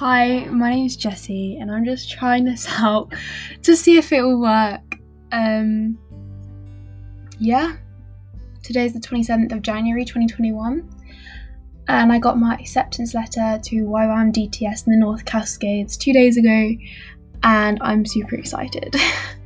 Hi, my name is Jessie, and I'm just trying this out to see if it will work. Um, yeah, today's the 27th of January 2021, and I got my acceptance letter to YWAM DTS in the North Cascades two days ago, and I'm super excited.